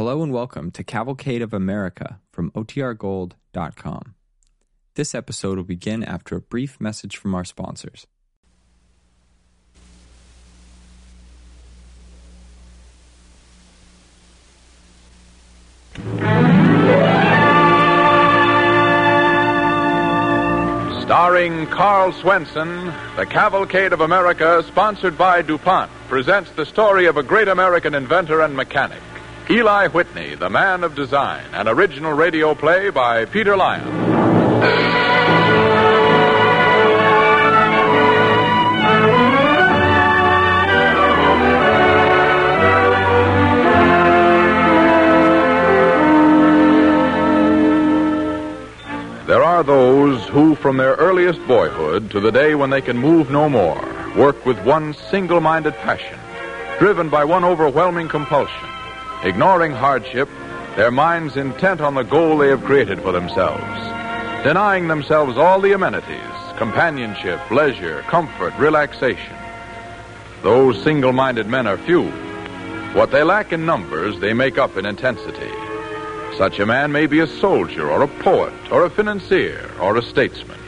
Hello and welcome to Cavalcade of America from OTRGold.com. This episode will begin after a brief message from our sponsors. Starring Karl Swenson, The Cavalcade of America, sponsored by DuPont, presents the story of a great American inventor and mechanic, Eli Whitney, the man of design, an original radio play by Peter Lyon. There are those who, from their earliest boyhood to the day when they can move no more, work with one single minded passion, driven by one overwhelming compulsion. Ignoring hardship, their minds intent on the goal they have created for themselves, denying themselves all the amenities companionship, leisure, comfort, relaxation. Those single minded men are few. What they lack in numbers, they make up in intensity. Such a man may be a soldier or a poet or a financier or a statesman.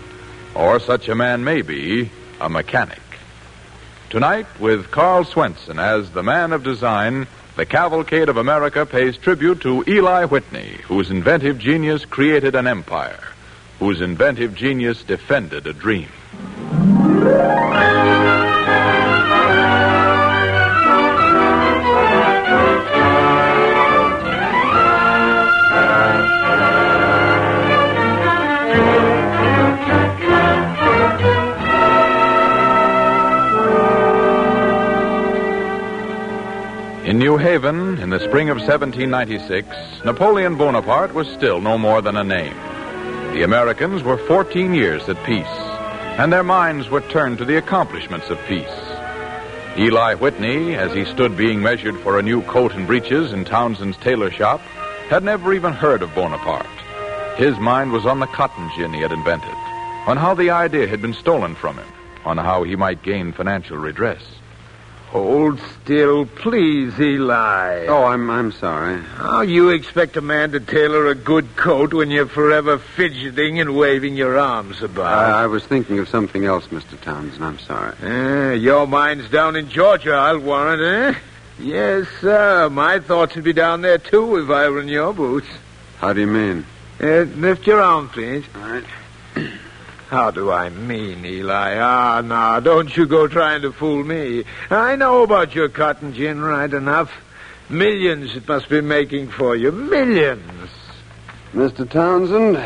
Or such a man may be a mechanic. Tonight, with Karl Swenson as the man of design, the Cavalcade of America pays tribute to Eli Whitney, whose inventive genius created an empire, whose inventive genius defended a dream. In New Haven, in the spring of 1796, Napoleon Bonaparte was still no more than a name. The Americans were 14 years at peace, and their minds were turned to the accomplishments of peace. Eli Whitney, as he stood being measured for a new coat and breeches in Townsend's tailor shop, had never even heard of Bonaparte. His mind was on the cotton gin he had invented, on how the idea had been stolen from him, on how he might gain financial redress. Hold still, please, Eli. Oh, I'm I'm sorry. How you expect a man to tailor a good coat when you're forever fidgeting and waving your arms about? I, I was thinking of something else, Mr. Townsend. I'm sorry. Eh, your mind's down in Georgia, I'll warrant, eh? Yes, sir. My thoughts would be down there, too, if I were in your boots. How do you mean? Uh, lift your arm, please. All right. How do I mean, Eli? Ah, now, don't you go trying to fool me. I know about your cotton gin right enough. Millions it must be making for you. Millions. Mr. Townsend,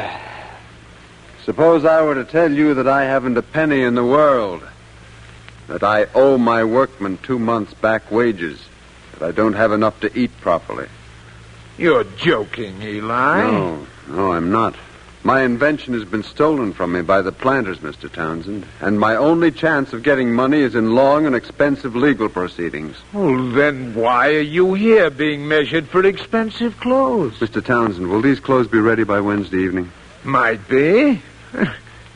suppose I were to tell you that I haven't a penny in the world, that I owe my workmen two months' back wages, that I don't have enough to eat properly. You're joking, Eli. No, no, I'm not. My invention has been stolen from me by the planters, Mr. Townsend, and my only chance of getting money is in long and expensive legal proceedings. Well, then why are you here being measured for expensive clothes? Mr. Townsend, will these clothes be ready by Wednesday evening? Might be.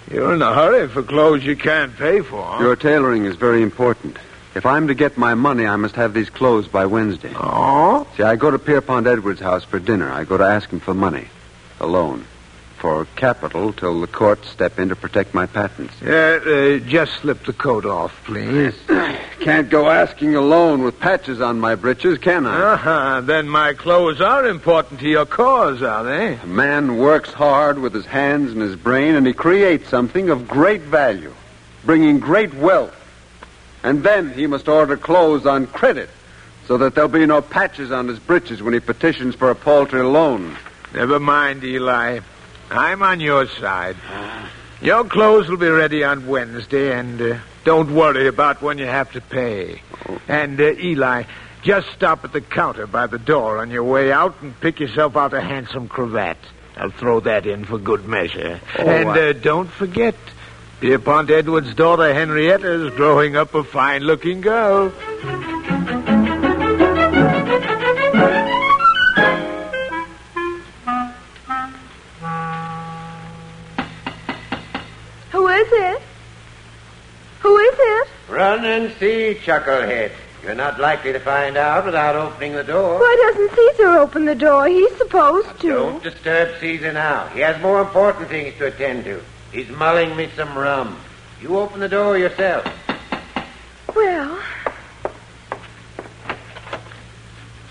You're in a hurry for clothes you can't pay for. Your tailoring is very important. If I'm to get my money, I must have these clothes by Wednesday. Oh? See, I go to Pierpont Edwards' house for dinner. I go to ask him for money. A loan. For capital till the courts step in to protect my patents. Uh, uh, just slip the coat off, please. Can't go asking a loan with patches on my breeches, can I? Uh-huh. Then my clothes are important to your cause, are they? A man works hard with his hands and his brain, and he creates something of great value, bringing great wealth. And then he must order clothes on credit, so that there'll be no patches on his breeches when he petitions for a paltry loan. Never mind, Eli. I'm on your side. Your clothes will be ready on Wednesday, and uh, don't worry about when you have to pay. And, uh, Eli, just stop at the counter by the door on your way out and pick yourself out a handsome cravat. I'll throw that in for good measure. and uh, don't forget, Pierpont Edwards' daughter Henrietta is growing up a fine-looking girl. Is it? Who is it? Run and see, Chucklehead. You're not likely to find out without opening the door. Why doesn't Caesar open the door? He's supposed to. Don't disturb Caesar now. He has more important things to attend to. He's mulling me some rum. You open the door yourself. Well.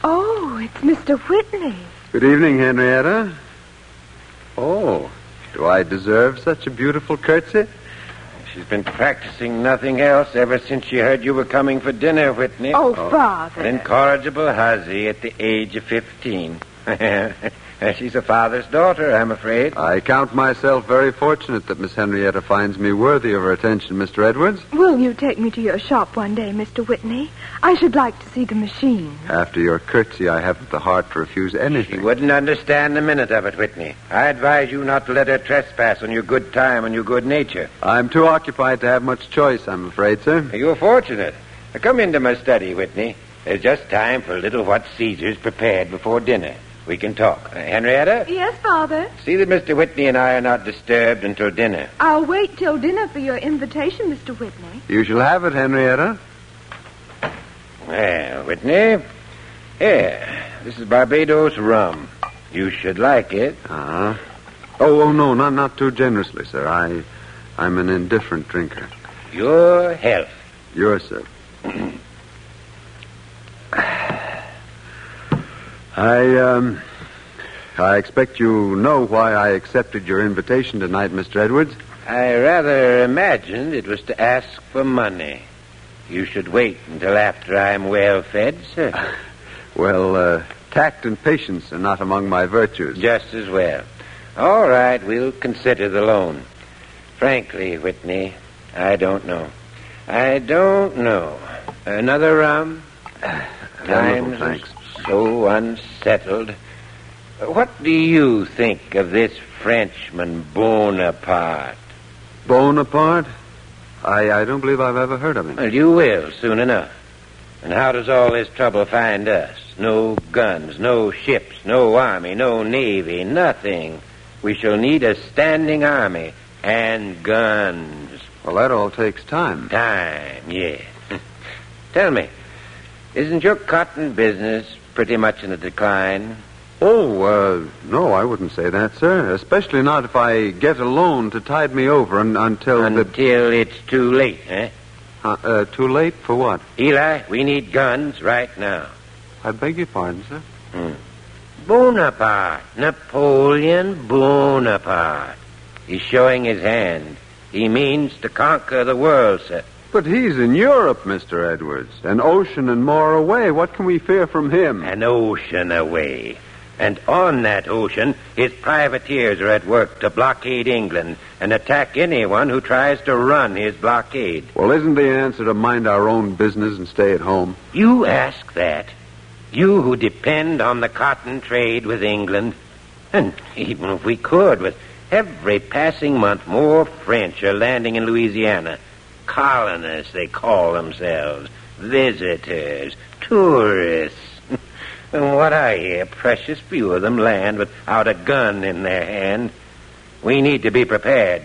Oh, it's Mr. Whitney. Good evening, Henrietta. Oh, do I deserve such a beautiful curtsy? She's been practicing nothing else ever since she heard you were coming for dinner, Whitney. Oh, oh Father. An incorrigible hussy at the age of 15. Eh, she's a father's daughter, I'm afraid. I count myself very fortunate that Miss Henrietta finds me worthy of her attention, Mr. Edwards. Will you take me to your shop one day, Mr. Whitney? I should like to see the machine. After your curtsy, I haven't the heart to refuse She anything. wouldn't understand a minute of it, Whitney. I advise you not to let her trespass on your good time and your good nature. I'm too occupied to have much choice, I'm afraid, sir. You're fortunate. Now, come into my study, Whitney. There's just time for a little what Caesar's prepared before dinner. We can talk. Uh, Henrietta, Yes, Father. see that Mr. Whitney and I are not disturbed until dinner. I'll wait till dinner for your invitation, Mr. Whitney. You shall have it, Henrietta. Well, Whitney, here, this is Barbados rum. You should like it. Uh-huh. Oh, oh, no, not, not too generously, sir. I, I'm an indifferent drinker. Your health. Yours, sir. I, um, I expect you know why I accepted your invitation tonight, Mr. Edwards. I rather imagined it was to ask for money. You should wait until after I'm well fed, sir. Well, uh, tact and patience are not among my virtues. Just as well. All right, we'll consider the loan. Frankly, Whitney, I don't know. I don't know. Another rum? Times thanks. So unsettled. What do you think of this Frenchman Bonaparte? Bonaparte? I, I don't believe I've ever heard of him. Well, you will soon enough. And how does all this trouble find us? No guns, no ships, no army, no navy, nothing. We shall need a standing army and guns. Well, that all takes time. Time, yes. Tell me, isn't your cotton business pretty much in a decline? Oh, uh, no, I wouldn't say that, sir. Especially not if I get a loan to tide me over un- until the... Until it's too late, eh? Uh, uh, too late for what? Eli, we need guns right now. I beg your pardon, sir. Bonaparte, Napoleon Bonaparte. He's showing his hand. He means to conquer the world, sir. But he's in Europe, Mr. Edwards. An ocean and more away. What can we fear from him? An ocean away. And on that ocean, his privateers are at work to blockade England and attack anyone who tries to run his blockade. Well, isn't the answer to mind our own business and stay at home? You ask that. You who depend on the cotton trade with England. And even if we could, with every passing month, more French are landing in Louisiana. Colonists, they call themselves. Visitors. Tourists. and what I hear, precious few of them land without a gun in their hand. We need to be prepared.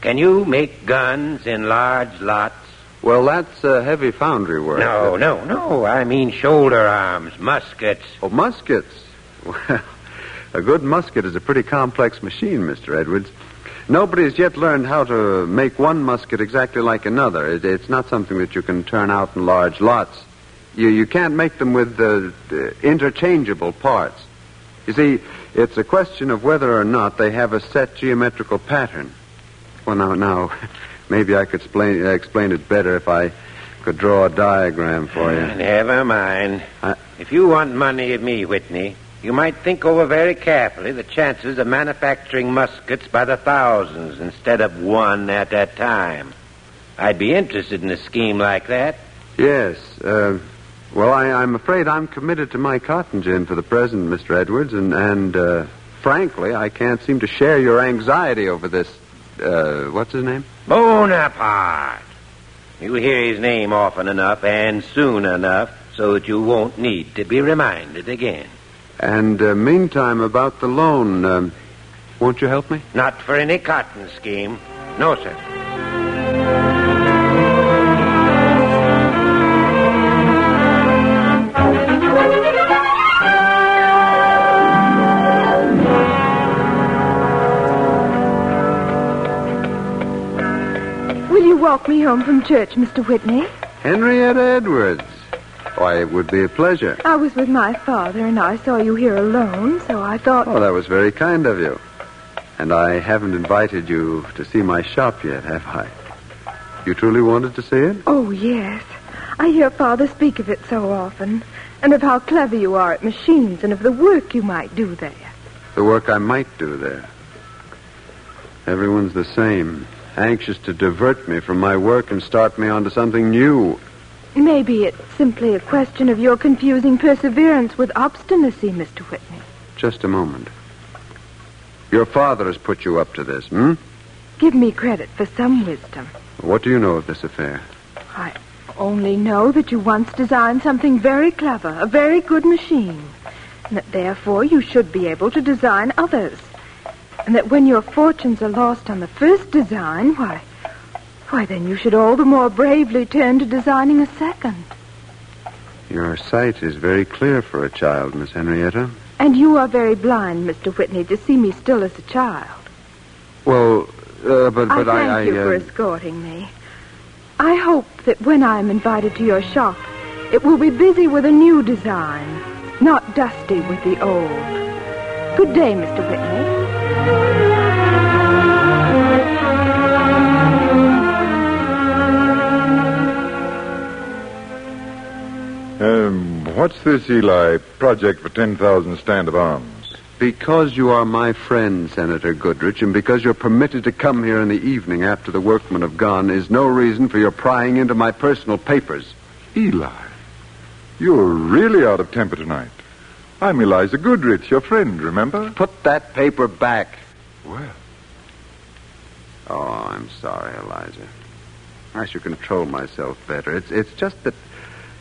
Can you make guns in large lots? Well, that's uh, heavy foundry work. No, no, no. I mean shoulder arms, muskets. Oh, muskets. Well, a good musket is a pretty complex machine, Mr. Edwards. Nobody's yet learned how to make one musket exactly like another. It, it's not something that you can turn out in large lots. You, you can't make them with uh, uh, interchangeable parts. You see, it's a question of whether or not they have a set geometrical pattern. Well, now, now, maybe I could explain, uh, explain it better if I could draw a diagram for you. Never mind. I- If you want money of me, Whitney, you might think over very carefully the chances of manufacturing muskets by the thousands instead of one at a time. I'd be interested in a scheme like that. Yes. Uh, well, I, I'm afraid I'm committed to my cotton gin for the present, Mr. Edwards, and, and uh, frankly, I can't seem to share your anxiety over this. Uh, what's his name? Bonaparte. You'll hear his name often enough and soon enough so that you won't need to be reminded again. And uh, meantime, about the loan, um, won't you help me? Not for any cotton scheme. No, sir. Will you walk me home from church, Mr. Whitney? Henrietta Edwards. Why, it would be a pleasure. I was with my father, and I saw you here alone, so I thought. Oh, that was very kind of you. And I haven't invited you to see my shop yet, have I? You truly wanted to see it? Oh, yes. I hear Father speak of it so often, and of how clever you are at machines, and of the work you might do there. The work I might do there. Everyone's the same, anxious to divert me from my work and start me onto something new. Maybe it's simply a question of your confusing perseverance with obstinacy, Mr. Whitney. Just a moment. Your father has put you up to this, hmm? Give me credit for some wisdom. What do you know of this affair? I only know that you once designed something very clever, a very good machine, and that therefore you should be able to design others. And that when your fortunes are lost on the first design, why, why then you should all the more bravely turn to designing a second. Your sight is very clear for a child, Miss Henrietta. And you are very blind, Mr. Whitney, to see me still as a child. Well, uh, but but I thank I, you for uh, escorting me. I hope that when I am invited to your shop, it will be busy with a new design, not dusty with the old. Good day, Mr. Whitney. Um, what's this, Eli? Project for 10,000 stand of arms. Because you are my friend, Senator Goodrich, and because you're permitted to come here in the evening after the workmen have gone, is no reason for your prying into my personal papers. Eli, you're really out of temper tonight. I'm Eliza Goodrich, your friend, remember? Put that paper back. Well, Oh, I'm sorry, Eliza. I should control myself better. It's it's just that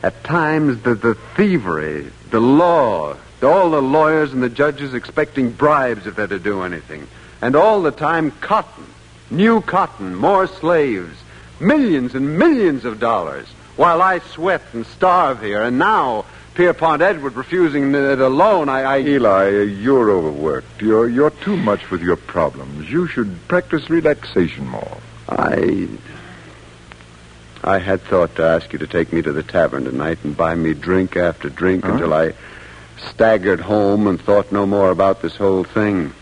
at times the, the thievery, the law, all the lawyers and the judges expecting bribes if they're to do anything. And all the time cotton. New cotton, more slaves, millions and millions of dollars. While I sweat and starve here, and now Pierpont Edward refusing it alone, I, I Eli, you're overworked. You're, you're too much with your problems. You should practice relaxation more. I. I had thought to ask you to take me to the tavern tonight and buy me drink after drink Huh? until I staggered home and thought no more about this whole thing.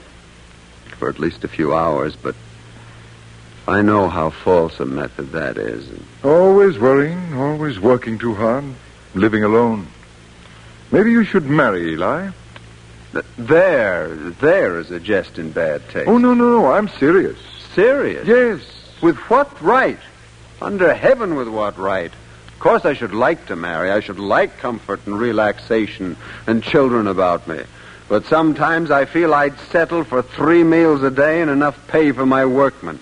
For at least a few hours, but I know how false a method that is. Always worrying, always working too hard, living alone. Maybe you should marry, Eli. There, there is a jest in bad taste. Oh, no, no, no. I'm serious. Serious? Yes. With what right? Under heaven, with what right? Of course, I should like to marry. I should like comfort and relaxation and children about me. But sometimes I feel I'd settle for three meals a day and enough pay for my workmen.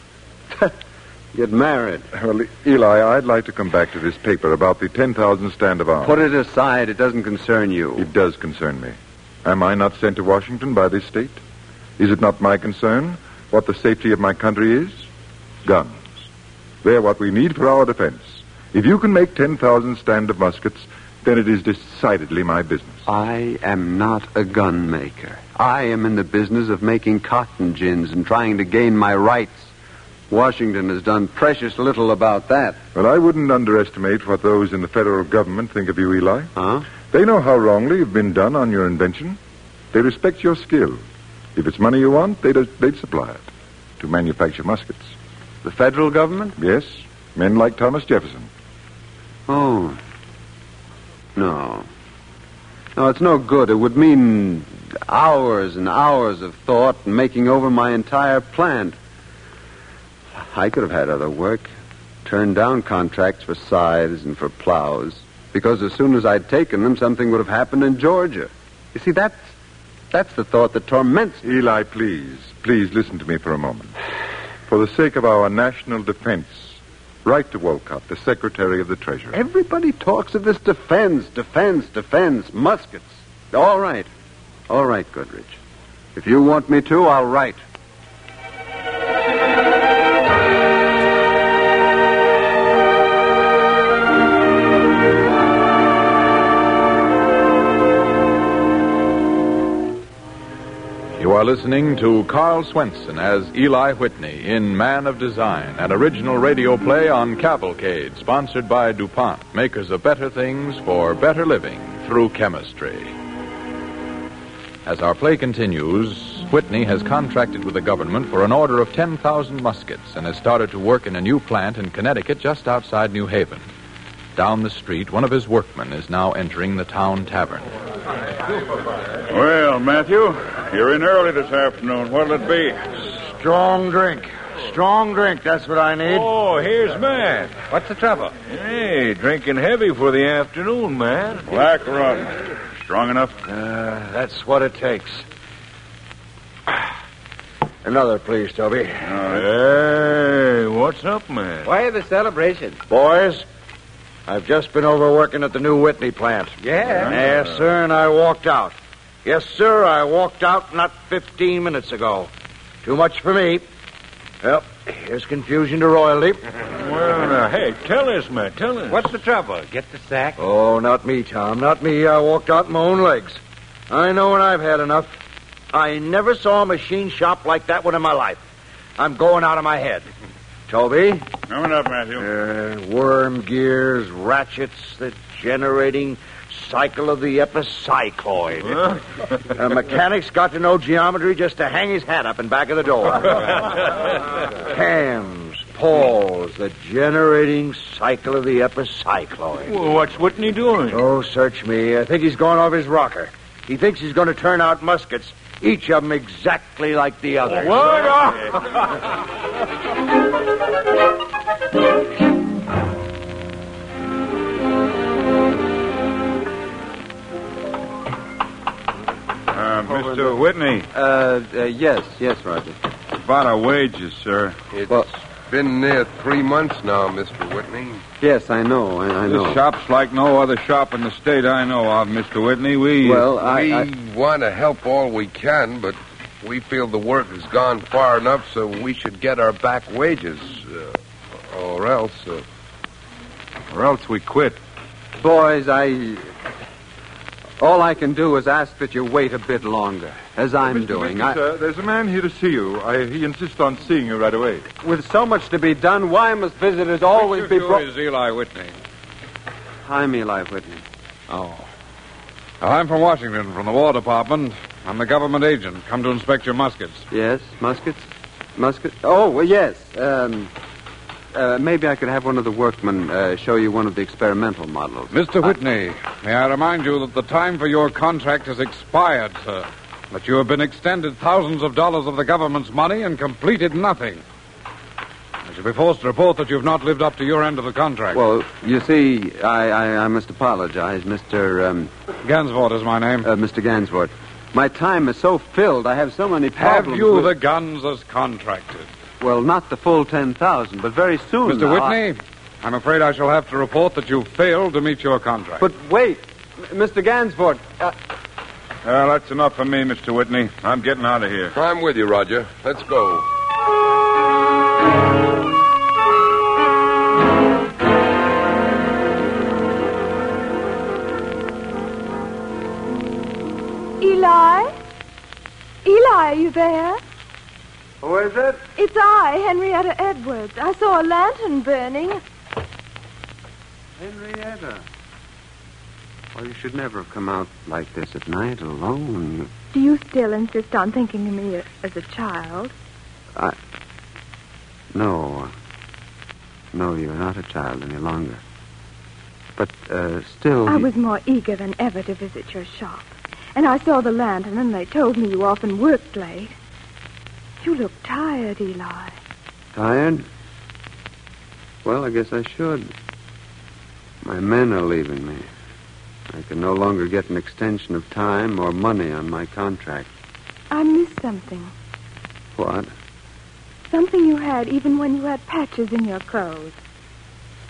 Get married. Well, Eli, I'd like to come back to this paper about the 10,000 stand of arms. Put it aside. It doesn't concern you. It does concern me. Am I not sent to Washington by this state? Is it not my concern what the safety of my country is? Guns. They're what we need for our defense. If you can make 10,000 stand of muskets, then it is decidedly my business. I am not a gun maker. I am in the business of making cotton gins and trying to gain my rights. Washington has done precious little about that. Well, I wouldn't underestimate what those in the federal government think of you, Eli. Huh? They know how wrongly you've been done on your invention. They respect your skill. If it's money you want, they'd, they'd supply it to manufacture muskets. The federal government? Yes, men like Thomas Jefferson. Oh. No. No, it's no good. It would mean hours and hours of thought and making over my entire plant. I could have had other work. Turned down contracts for scythes and for plows. Because as soon as I'd taken them, something would have happened in Georgia. You see, that's, that's the thought that torments me. Eli, please, please listen to me for a moment. For the sake of our national defense, write to Wolcott, the Secretary of the Treasury. Everybody talks of this defense, defense, defense, muskets. All right. All right, Goodrich. If you want me to, I'll write. You are listening to Karl Swenson as Eli Whitney in Man of Design, an original radio play on Cavalcade, sponsored by DuPont, makers of better things for better living through chemistry. As our play continues, Whitney has contracted with the government for an order of 10,000 muskets and has started to work in a new plant in Connecticut just outside New Haven. Down the street, one of his workmen is now entering the town tavern. Well, Matthew, you're in early this afternoon. What'll it be? Strong drink. Strong drink, that's what I need. Oh, here's Matt. What's the trouble? Hey, drinking heavy for the afternoon, man. Black rum. Strong enough? Uh, that's what it takes. Another, please, Toby. Hey, what's up, man? Why the celebration? Boys, I've just been over working at the new Whitney plant. Yeah. Yes, sir, and I walked out. Yes, sir, I walked out not 15 minutes ago. Too much for me. Well, here's confusion to royalty. Well, now, hey, tell us, man, Tell us. What's the trouble? Get the sack? Oh, not me, Tom. Not me. I walked out on my own legs. I know when I've had enough. I never saw a machine shop like that one in my life. I'm going out of my head. Toby? Coming up, Matthew. Uh, worm gears, ratchets, the generating cycle of the epicycloid. A mechanic's got to know geometry just to hang his hat up in back of the door. Cams, pawls, the generating cycle of the epicycloid. Well, what's Whitney doing? Oh, search me. I think he's gone off his rocker. He thinks he's going to turn out muskets, each of them exactly like the other. What? Uh, Mr. Whitney, Uh, uh, yes, yes, Roger. about our wages, sir. It's Well- been near three months now, Mr. Whitney. Yes, I know, I, I know. This shop's like no other shop in the state I know of, Mr. Whitney. We. Well, I, we I, want to help all we can, but we feel the work has gone far enough so we should get our back wages. Uh, or else. Uh, or else we quit. boys, I. All I can do is ask that you wait a bit longer, as I'm Mr. doing. Whitney, I, sir, there's a man here to see you. I, he insists on seeing you right away. with so much to be done, why must visitors always be brought? is Eli Whitney. I'm Eli Whitney. Oh. I'm from Washington, from the War Department. I'm the government agent. Come to inspect your muskets. Yes, muskets? Muskets? Oh, well, yes. Um, uh, maybe I could have one of the workmen uh, show you one of the experimental models. Mr. Whitney, may I remind you that the time for your contract has expired, sir. That you have been extended thousands of dollars of the government's money and completed nothing. I shall be forced to report that you've not lived up to your end of the contract. Well, you see, I, I, I must apologize, Mr. Um, Gansford is my name. uh, Mr. Gansford. My time is so filled. I have so many problems. have you with- the guns as contracted? Well, not the full ten thousand, but very soon. Mr. now, Whitney, I'm afraid I shall have to report that you failed to meet your contract. But wait, M- Mr. Gansford. Uh, Well, that's enough for me, Mr. Whitney. I'm getting out of here. I'm with you, Roger. Let's go. Eli? Eli, are you there? Who is it? It's I, Henrietta Edwards. I saw a lantern burning. Henrietta. Well, you should never have come out like this at night alone. Do you still insist on thinking of me as a child? I. No. No, you're not a child any longer. But uh, still. I you- was more eager than ever to visit your shop. And I saw the lantern, and they told me you often worked late. You look tired, Eli. Tired? Well, I guess I should. My men are leaving me. I can no longer get an extension of time or money on my contract. I miss something. What? Something you had even when you had patches in your clothes.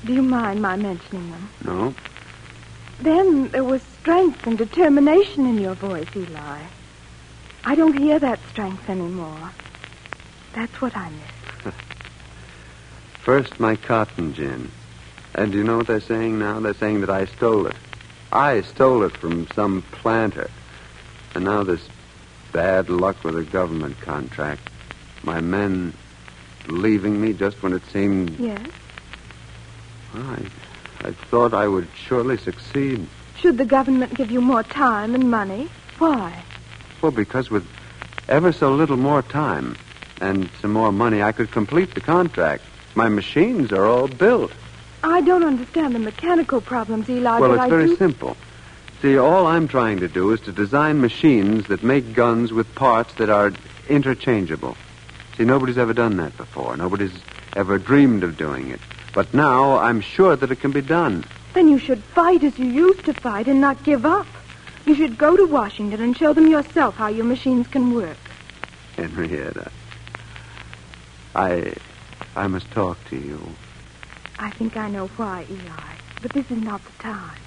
Do you mind my mentioning them? No? Then there was strength and determination in your voice, Eli. I don't hear that strength anymore. That's what I miss. First, my cotton gin. And do you know what they're saying now? They're saying that I stole it. I stole it from some planter. And now this bad luck with a government contract. My men leaving me just when it seemed. Yes? Well, I, I thought I would surely succeed. Should the government give you more time and money? Why? Well, because with ever so little more time and some more money, I could complete the contract. My machines are all built. I don't understand the mechanical problems, Eli, well, it's I very do... simple. See, all I'm trying to do is to design machines that make guns with parts that are interchangeable. See, nobody's ever done that before. Nobody's ever dreamed of doing it. But now I'm sure that it can be done. Then you should fight as you used to fight and not give up. You should go to Washington and show them yourself how your machines can work. Henrietta, I, I must talk to you. I think I know why, Eli, but this is not the time.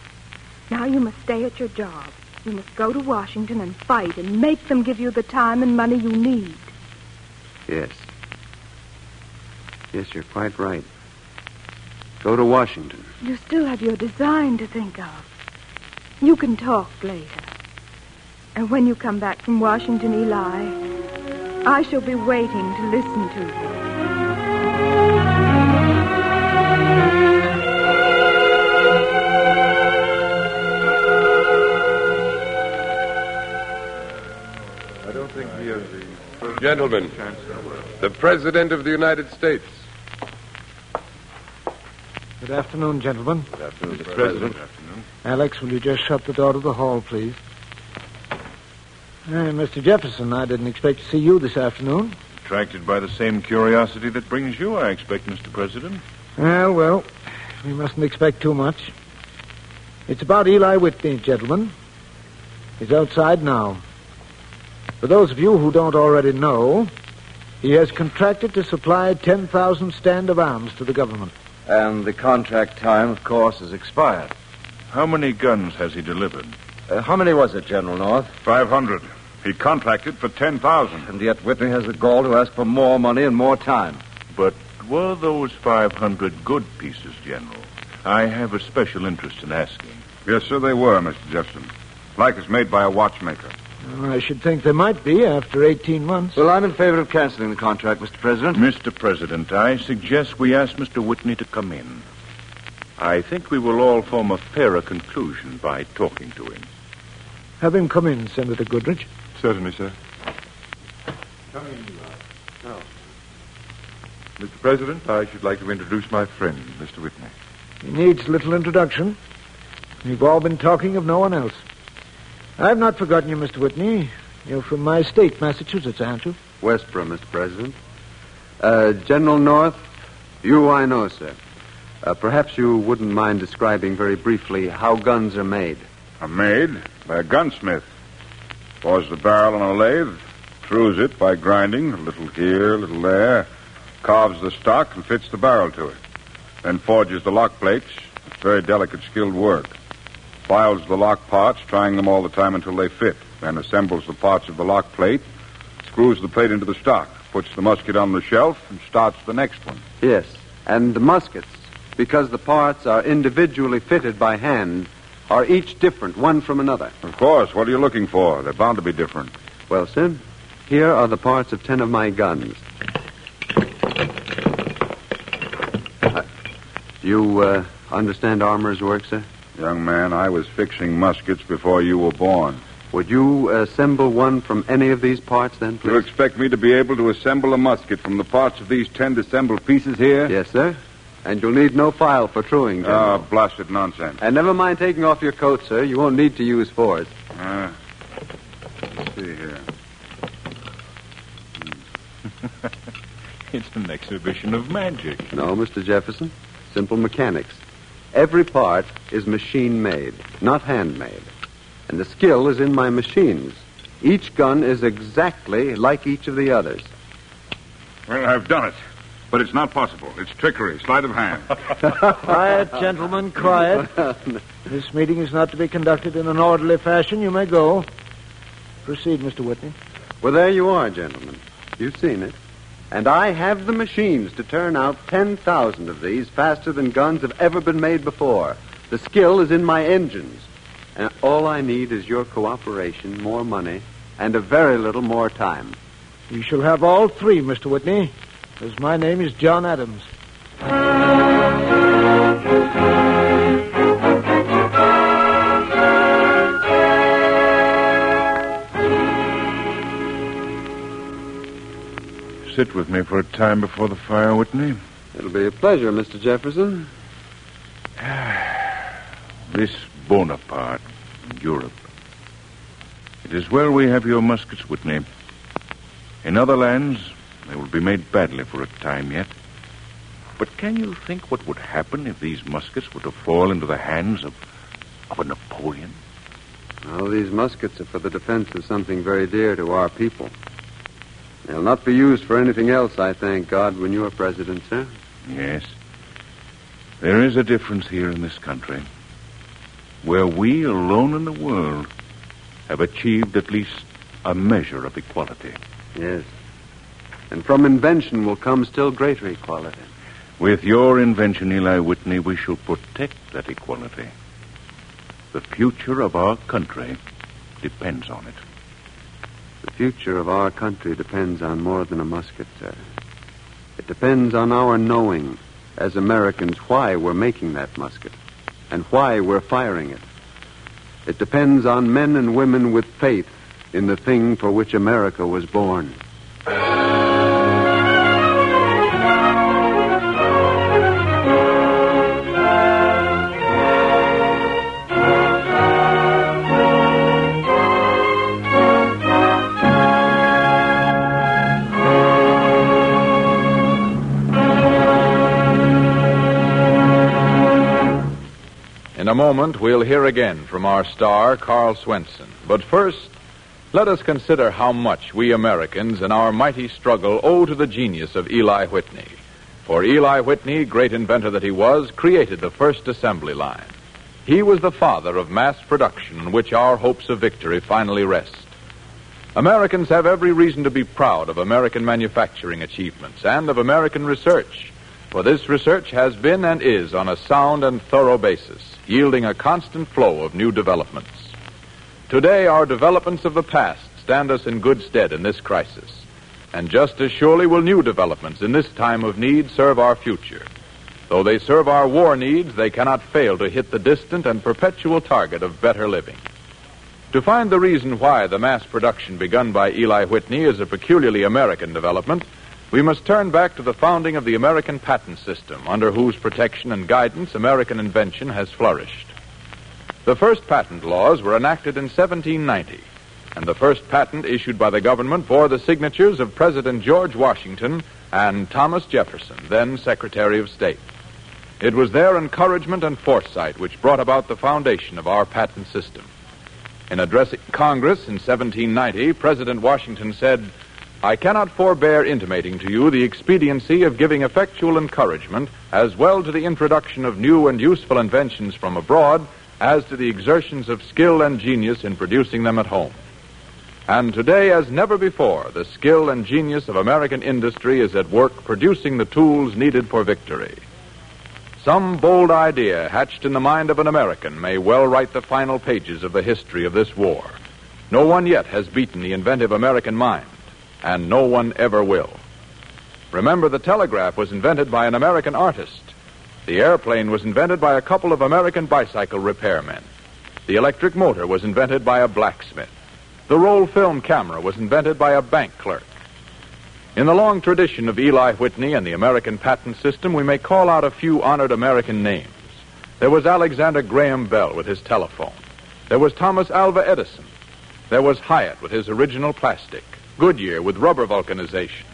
Now you must stay at your job. You must go to Washington and fight and make them give you the time and money you need. Yes. Yes, you're quite right. Go to Washington. You still have your design to think of. You can talk later. And when you come back from Washington, Eli, I shall be waiting to listen to you. I don't think he has the. Gentlemen, the President of the United States. Good afternoon, gentlemen. Good afternoon, Mr. President. Alex, will you just shut the door to the hall, please? Hey, Mr. Jefferson, I didn't expect to see you this afternoon. Attracted by the same curiosity that brings you, I expect, Mr. President. Well, well, we mustn't expect too much. It's about Eli Whitney, gentlemen. He's outside now. For those of you who don't already know, he has contracted to supply 10,000 stand of arms to the government. And the contract time, of course, has expired. How many guns has he delivered? Uh, how many was it, General North? 500. He contracted for 10,000. And yet Whitney has the gall to ask for more money and more time. But were those 500 good pieces, General? I have a special interest in asking. Yes, sir, they were, Mr. Jefferson. Like it's made by a watchmaker. Well, I should think there might be after 18 months. Well, I'm in favor of canceling the contract, Mr. President. Mr. President, I suggest we ask Mr. Whitney to come in. I think we will all form a fairer conclusion by talking to him. Have him come in, Senator Goodrich. Certainly, sir. Come in, No. Mr. President, I should like to introduce my friend, Mr. Whitney. He needs little introduction. You've all been talking of no one else. I've not forgotten you, Mr. Whitney. You're from my state, Massachusetts, aren't you? Westboro, Mr. President. Uh, General North, you I know, sir. Uh, perhaps you wouldn't mind describing very briefly how guns are made. Are made by a gunsmith. Pours the barrel on a lathe, screws it by grinding, a little here, a little there, carves the stock and fits the barrel to it. Then forges the lock plates. It's very delicate, skilled work. Files the lock parts, trying them all the time until they fit. Then assembles the parts of the lock plate, screws the plate into the stock, puts the musket on the shelf, and starts the next one. Yes, and the muskets, because the parts are individually fitted by hand, are each different, one from another. Of course, what are you looking for? They're bound to be different. Well, sir, here are the parts of ten of my guns. Uh, you uh, understand armor's work, sir? Young man, I was fixing muskets before you were born. Would you assemble one from any of these parts, then, You expect me to be able to assemble a musket from the parts of these ten disassembled pieces here? Yes, sir. And you'll need no file for truing, Ah, General. blasted nonsense. and never mind taking off your coat, sir. You won't need to use force. Uh, let's see here. It's an exhibition of magic. No, Mr. Jefferson. Simple mechanics. Every part is machine made, not handmade. And the skill is in my machines. Each gun is exactly like each of the others. Well, I've done it. But it's not possible. It's trickery, sleight of hand. Quiet, gentlemen, quiet. this meeting is not to be conducted in an orderly fashion. You may go. Proceed, Mr. Whitney. Well, there you are, gentlemen. You've seen it. And I have the machines to turn out 10,000 of these faster than guns have ever been made before. The skill is in my engines. And all I need is your cooperation, more money, and a very little more time. You shall have all three, Mr. Whitney, as my name is John Adams. Sit with me for a time before the fire, Whitney. It'll be a pleasure, Mr. Jefferson. This Bonaparte, Europe. It is well we have your muskets, Whitney. In other lands, they will be made badly for a time yet. But can you think what would happen if these muskets were to fall into the hands of, of a Napoleon? Well, these muskets are for the defense of something very dear to our people. They'll not be used for anything else, I thank God, when you're president, sir. Yes. There is a difference here in this country, where we alone in the world have achieved at least a measure of equality. Yes. And from invention will come still greater equality. With your invention, Eli Whitney, we shall protect that equality. The future of our country depends on it. The future of our country depends on more than a musket, sir. It depends on our knowing, as Americans, why we're making that musket and why we're firing it. It depends on men and women with faith in the thing for which America was born. Moment, we'll hear again from our star, Karl Swenson. But first, let us consider how much we Americans in our mighty struggle owe to the genius of Eli Whitney. For Eli Whitney, great inventor that he was, created the first assembly line. He was the father of mass production on which our hopes of victory finally rest. Americans have every reason to be proud of American manufacturing achievements and of American research, for this research has been and is on a sound and thorough basis, yielding a constant flow of new developments. Today, our developments of the past stand us in good stead in this crisis, and just as surely will new developments in this time of need serve our future. Though they serve our war needs, they cannot fail to hit the distant and perpetual target of better living. To find the reason why the mass production begun by Eli Whitney is a peculiarly American development, we must turn back to the founding of the American patent system, under whose protection and guidance American invention has flourished. The first patent laws were enacted in 1790, and the first patent issued by the government bore the signatures of President George Washington and Thomas Jefferson, then Secretary of State. It was their encouragement and foresight which brought about the foundation of our patent system. In addressing Congress in 1790, President Washington said, I cannot forbear intimating to you the expediency of giving effectual encouragement as well to the introduction of new and useful inventions from abroad as to the exertions of skill and genius in producing them at home. And today, as never before, the skill and genius of American industry is at work producing the tools needed for victory. Some bold idea hatched in the mind of an American may well write the final pages of the history of this war. No one yet has beaten the inventive American mind, and no one ever will. Remember, the telegraph was invented by an American artist. The airplane was invented by a couple of American bicycle repairmen. The electric motor was invented by a blacksmith. The roll film camera was invented by a bank clerk. In the long tradition of Eli Whitney and the American patent system, we may call out a few honored American names. There was Alexander Graham Bell with his telephone. There was Thomas Alva Edison. There was Hyatt with his original plastic. Goodyear with rubber vulcanization.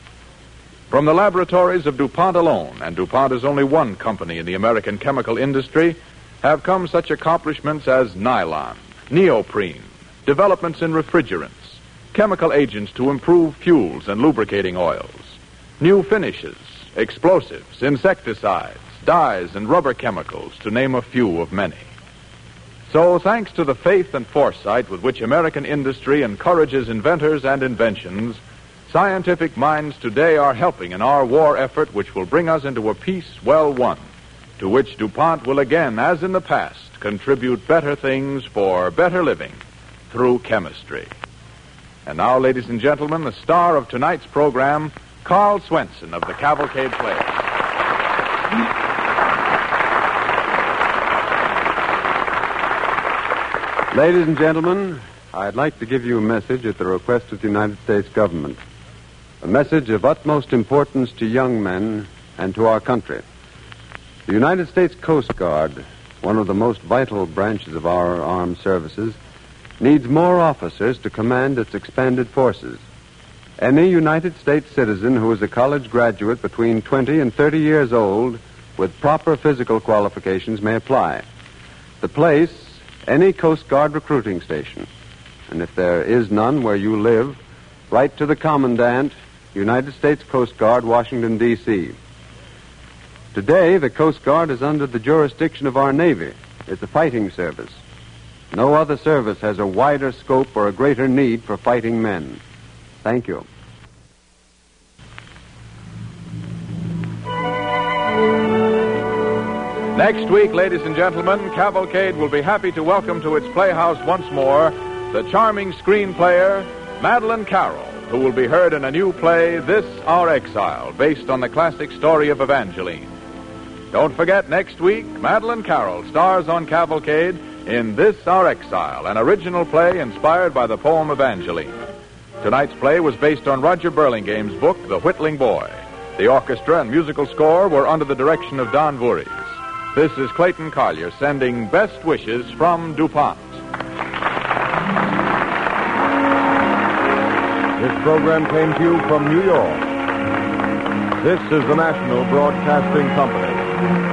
From the laboratories of DuPont alone, and DuPont is only one company in the American chemical industry, have come such accomplishments as nylon, neoprene, developments in refrigerants, chemical agents to improve fuels and lubricating oils, new finishes, explosives, insecticides, dyes, and rubber chemicals, to name a few of many. So, thanks to the faith and foresight with which American industry encourages inventors and inventions, scientific minds today are helping in our war effort which will bring us into a peace well won, to which DuPont will again, as in the past, contribute better things for better living through chemistry. And now, ladies and gentlemen, the star of tonight's program, Karl Swenson of the Cavalcade Play. Ladies and gentlemen, I'd like to give you a message at the request of the United States government. A message of utmost importance to young men and to our country. The United States Coast Guard, one of the most vital branches of our armed services, needs more officers to command its expanded forces. Any United States citizen who is a college graduate between 20 and 30 years old with proper physical qualifications may apply. The place, any Coast Guard recruiting station. And if there is none where you live, write to the Commandant, United States Coast Guard, Washington, D.C. Today, the Coast Guard is under the jurisdiction of our Navy. It's a fighting service. No other service has a wider scope or a greater need for fighting men. Thank you. Next week, ladies and gentlemen, Cavalcade will be happy to welcome to its playhouse once more the charming screen player, Madeleine Carroll, who will be heard in a new play, This Our Exile, based on the classic story of Evangeline. Don't forget, next week, Madeleine Carroll stars on Cavalcade in This Our Exile, an original play inspired by the poem Evangeline. Tonight's play was based on Roger Burlingame's book, The Whittling Boy. The orchestra and musical score were under the direction of Don Voorhees. This is Clayton Collyer sending best wishes from DuPont. This program came to you from New York. This is the National Broadcasting Company.